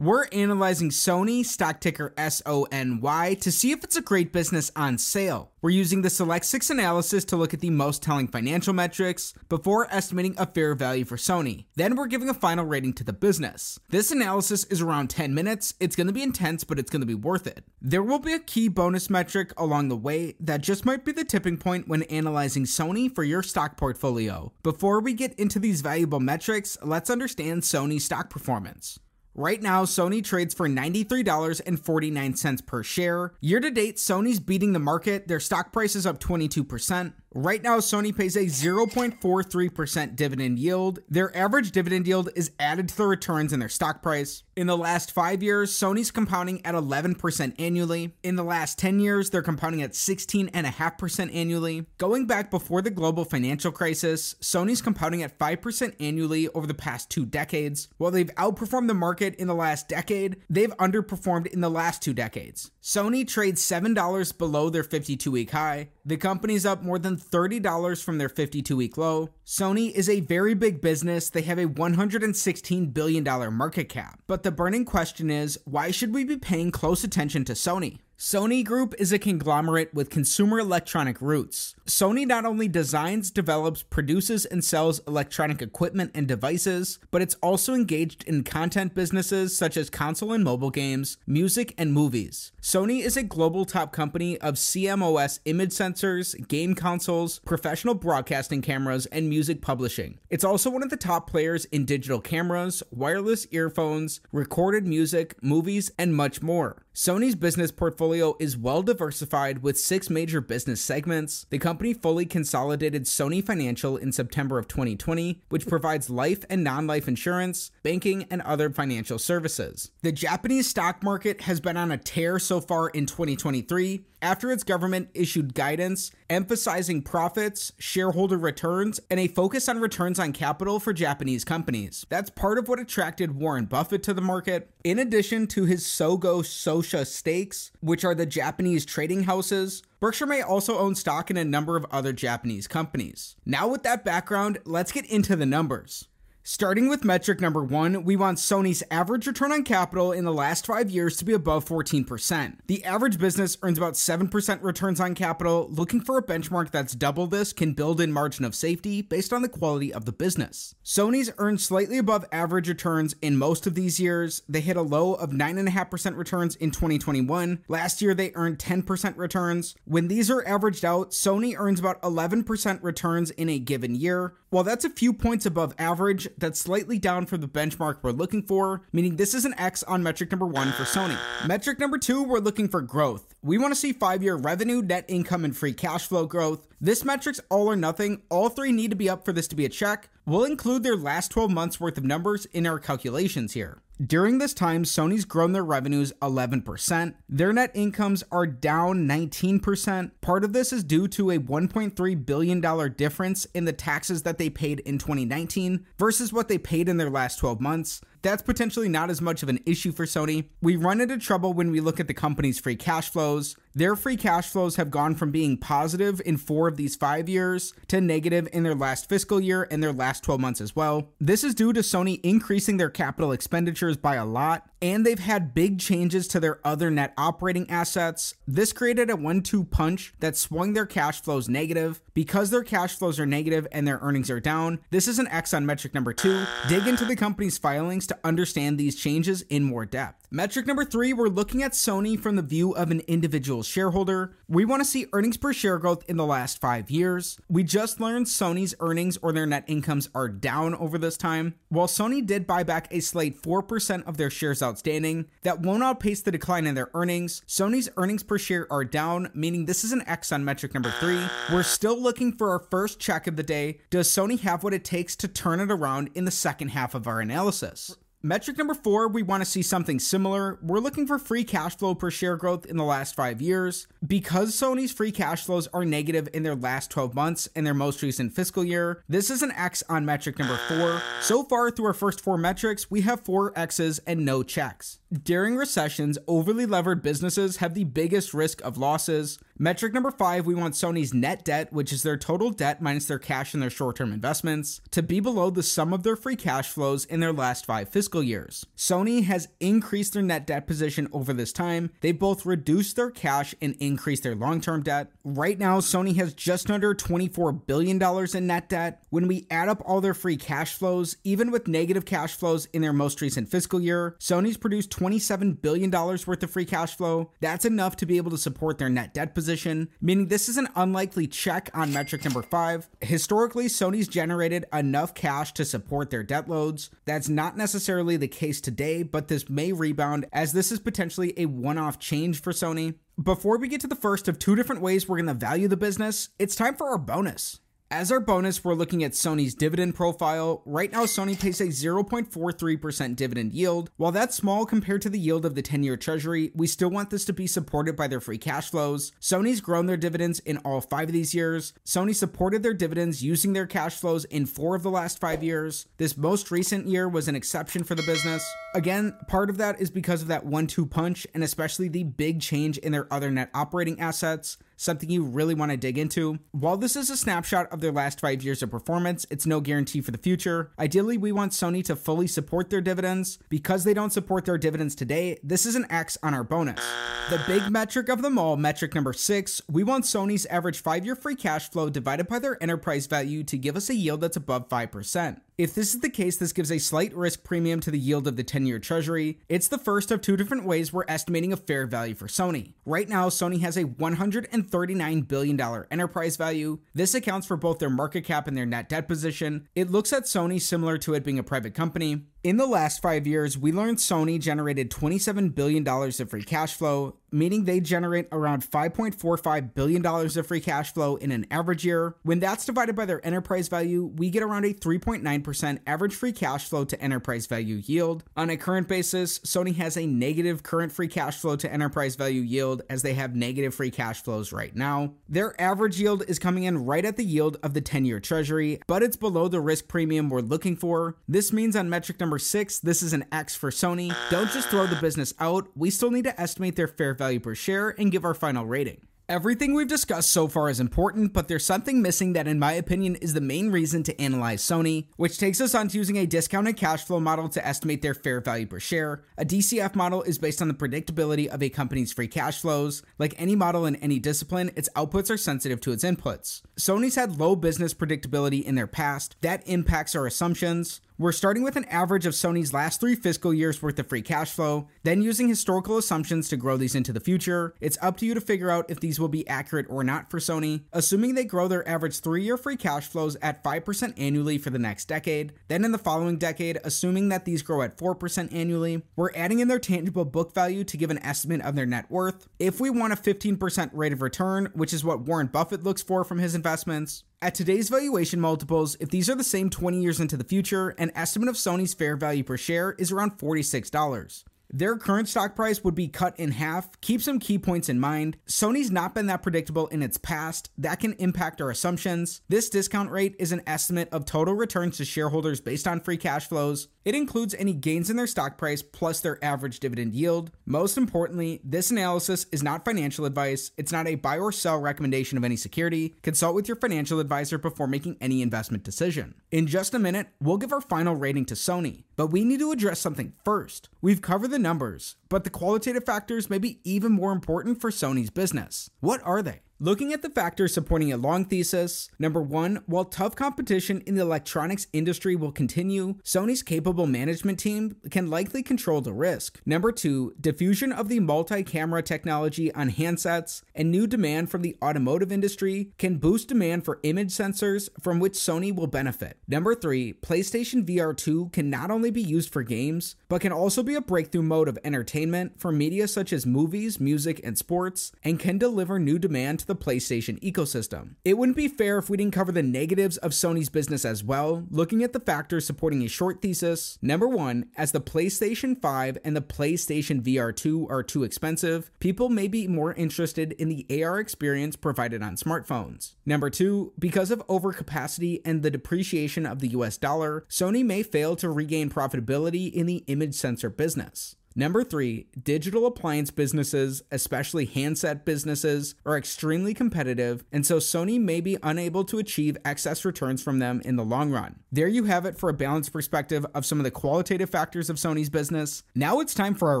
We're analyzing Sony, stock ticker SONY, to see if it's a great business on sale. We're using the Select 6 analysis to look at the most telling financial metrics before estimating a fair value for Sony. Then we're giving a final rating to the business. This analysis is around 10 minutes. It's going to be intense, but it's going to be worth it. There will be a key bonus metric along the way that just might be the tipping point when analyzing Sony for your stock portfolio. Before we get into these valuable metrics, let's understand Sony's stock performance. Right now, Sony trades for $93.49 per share. Year to date, Sony's beating the market. Their stock price is up 22%. Right now, Sony pays a 0.43% dividend yield. Their average dividend yield is added to the returns in their stock price. In the last five years, Sony's compounding at 11% annually. In the last 10 years, they're compounding at 16.5% annually. Going back before the global financial crisis, Sony's compounding at 5% annually over the past two decades. While they've outperformed the market in the last decade, they've underperformed in the last two decades. Sony trades $7 below their 52 week high. The company's up more than $30 from their 52 week low. Sony is a very big business. They have a $116 billion market cap. But the burning question is why should we be paying close attention to Sony? Sony Group is a conglomerate with consumer electronic roots. Sony not only designs, develops, produces, and sells electronic equipment and devices, but it's also engaged in content businesses such as console and mobile games, music, and movies. Sony is a global top company of CMOS image sensors, game consoles, professional broadcasting cameras, and music publishing. It's also one of the top players in digital cameras, wireless earphones, recorded music, movies, and much more. Sony's business portfolio is well diversified with six major business segments. The company fully consolidated Sony Financial in September of 2020, which provides life and non life insurance, banking, and other financial services. The Japanese stock market has been on a tear so far in 2023 after its government issued guidance emphasizing profits, shareholder returns, and a focus on returns on capital for Japanese companies. That's part of what attracted Warren Buffett to the market. In addition to his Sogo Sosha stakes, which are the Japanese trading houses, Berkshire may also own stock in a number of other Japanese companies. Now, with that background, let's get into the numbers. Starting with metric number one, we want Sony's average return on capital in the last five years to be above 14%. The average business earns about 7% returns on capital. Looking for a benchmark that's double this can build in margin of safety based on the quality of the business. Sony's earned slightly above average returns in most of these years. They hit a low of 9.5% returns in 2021. Last year, they earned 10% returns. When these are averaged out, Sony earns about 11% returns in a given year. While that's a few points above average, that's slightly down from the benchmark we're looking for, meaning this is an X on metric number one for Sony. Metric number two, we're looking for growth. We want to see five year revenue, net income, and free cash flow growth. This metric's all or nothing. All three need to be up for this to be a check. We'll include their last 12 months worth of numbers in our calculations here. During this time, Sony's grown their revenues 11%. Their net incomes are down 19%. Part of this is due to a $1.3 billion difference in the taxes that they paid in 2019 versus what they paid in their last 12 months that's potentially not as much of an issue for Sony. We run into trouble when we look at the company's free cash flows. Their free cash flows have gone from being positive in four of these five years to negative in their last fiscal year and their last 12 months as well. This is due to Sony increasing their capital expenditures by a lot, and they've had big changes to their other net operating assets. This created a one two punch that swung their cash flows negative. Because their cash flows are negative and their earnings are down, this is an X on metric number two. Dig into the company's filings to understand these changes in more depth. Metric number three, we're looking at Sony from the view of an individual shareholder. We want to see earnings per share growth in the last five years. We just learned Sony's earnings or their net incomes are down over this time. While Sony did buy back a slight 4% of their shares outstanding, that won't outpace the decline in their earnings. Sony's earnings per share are down, meaning this is an X on metric number three. We're still looking for our first check of the day. Does Sony have what it takes to turn it around in the second half of our analysis? Metric number four, we want to see something similar. We're looking for free cash flow per share growth in the last five years. Because Sony's free cash flows are negative in their last 12 months and their most recent fiscal year, this is an X on metric number four. So far, through our first four metrics, we have four X's and no checks. During recessions, overly levered businesses have the biggest risk of losses. Metric number five, we want Sony's net debt, which is their total debt minus their cash and their short term investments, to be below the sum of their free cash flows in their last five fiscal years. Sony has increased their net debt position over this time. They both reduced their cash and increased their long term debt. Right now, Sony has just under $24 billion in net debt. When we add up all their free cash flows, even with negative cash flows in their most recent fiscal year, Sony's produced $27 billion worth of free cash flow. That's enough to be able to support their net debt position, meaning this is an unlikely check on metric number five. Historically, Sony's generated enough cash to support their debt loads. That's not necessarily the case today, but this may rebound as this is potentially a one off change for Sony. Before we get to the first of two different ways we're going to value the business, it's time for our bonus. As our bonus, we're looking at Sony's dividend profile. Right now, Sony pays a 0.43% dividend yield. While that's small compared to the yield of the 10 year treasury, we still want this to be supported by their free cash flows. Sony's grown their dividends in all five of these years. Sony supported their dividends using their cash flows in four of the last five years. This most recent year was an exception for the business. Again, part of that is because of that one two punch and especially the big change in their other net operating assets something you really want to dig into. While this is a snapshot of their last five years of performance, it's no guarantee for the future. Ideally, we want Sony to fully support their dividends. Because they don't support their dividends today, this is an X on our bonus. The big metric of them all, metric number six, we want Sony's average five year free cash flow divided by their enterprise value to give us a yield that's above 5%. If this is the case, this gives a slight risk premium to the yield of the 10 year treasury. It's the first of two different ways we're estimating a fair value for Sony. Right now, Sony has a $139 billion enterprise value. This accounts for both their market cap and their net debt position. It looks at Sony similar to it being a private company. In the last five years, we learned Sony generated $27 billion of free cash flow, meaning they generate around $5.45 billion of free cash flow in an average year. When that's divided by their enterprise value, we get around a 3.9% average free cash flow to enterprise value yield. On a current basis, Sony has a negative current free cash flow to enterprise value yield as they have negative free cash flows right now. Their average yield is coming in right at the yield of the 10 year treasury, but it's below the risk premium we're looking for. This means on metric number six, this is an X for Sony. Don't just throw the business out, we still need to estimate their fair value per share and give our final rating. Everything we've discussed so far is important, but there's something missing that, in my opinion, is the main reason to analyze Sony, which takes us on to using a discounted cash flow model to estimate their fair value per share. A DCF model is based on the predictability of a company's free cash flows. Like any model in any discipline, its outputs are sensitive to its inputs. Sony's had low business predictability in their past, that impacts our assumptions. We're starting with an average of Sony's last three fiscal years worth of free cash flow, then using historical assumptions to grow these into the future. It's up to you to figure out if these will be accurate or not for Sony. Assuming they grow their average three year free cash flows at 5% annually for the next decade, then in the following decade, assuming that these grow at 4% annually, we're adding in their tangible book value to give an estimate of their net worth. If we want a 15% rate of return, which is what Warren Buffett looks for from his investments, at today's valuation multiples, if these are the same 20 years into the future, an estimate of Sony's fair value per share is around $46. Their current stock price would be cut in half. Keep some key points in mind. Sony's not been that predictable in its past. That can impact our assumptions. This discount rate is an estimate of total returns to shareholders based on free cash flows. It includes any gains in their stock price plus their average dividend yield. Most importantly, this analysis is not financial advice. It's not a buy or sell recommendation of any security. Consult with your financial advisor before making any investment decision. In just a minute, we'll give our final rating to Sony, but we need to address something first. We've covered the numbers, but the qualitative factors may be even more important for Sony's business. What are they? Looking at the factors supporting a long thesis, number one, while tough competition in the electronics industry will continue, Sony's capable management team can likely control the risk. Number two, diffusion of the multi camera technology on handsets and new demand from the automotive industry can boost demand for image sensors from which Sony will benefit. Number three, PlayStation VR 2 can not only be used for games, but can also be a breakthrough mode of entertainment for media such as movies, music, and sports, and can deliver new demand the PlayStation ecosystem. It wouldn't be fair if we didn't cover the negatives of Sony's business as well, looking at the factors supporting a short thesis. Number one, as the PlayStation 5 and the PlayStation VR 2 are too expensive, people may be more interested in the AR experience provided on smartphones. Number two, because of overcapacity and the depreciation of the US dollar, Sony may fail to regain profitability in the image sensor business. Number three, digital appliance businesses, especially handset businesses, are extremely competitive, and so Sony may be unable to achieve excess returns from them in the long run. There you have it for a balanced perspective of some of the qualitative factors of Sony's business. Now it's time for our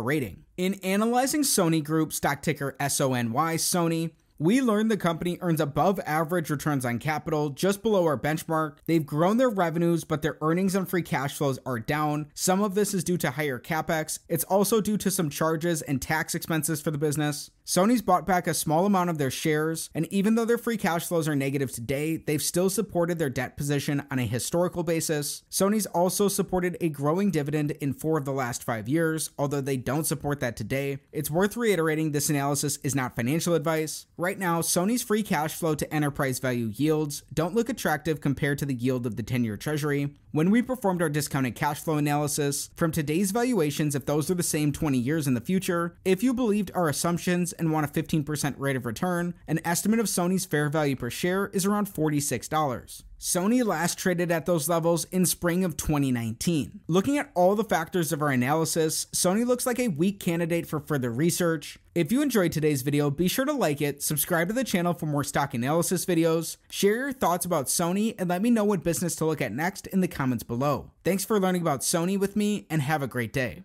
rating. In analyzing Sony Group, stock ticker SONY, Sony, we learned the company earns above average returns on capital, just below our benchmark. They've grown their revenues, but their earnings and free cash flows are down. Some of this is due to higher capex. It's also due to some charges and tax expenses for the business. Sony's bought back a small amount of their shares, and even though their free cash flows are negative today, they've still supported their debt position on a historical basis. Sony's also supported a growing dividend in four of the last five years, although they don't support that today. It's worth reiterating this analysis is not financial advice. Right now, Sony's free cash flow to enterprise value yields don't look attractive compared to the yield of the 10 year treasury. When we performed our discounted cash flow analysis, from today's valuations, if those are the same 20 years in the future, if you believed our assumptions and want a 15% rate of return, an estimate of Sony's fair value per share is around $46. Sony last traded at those levels in spring of 2019. Looking at all the factors of our analysis, Sony looks like a weak candidate for further research. If you enjoyed today's video, be sure to like it, subscribe to the channel for more stock analysis videos, share your thoughts about Sony, and let me know what business to look at next in the comments below. Thanks for learning about Sony with me, and have a great day.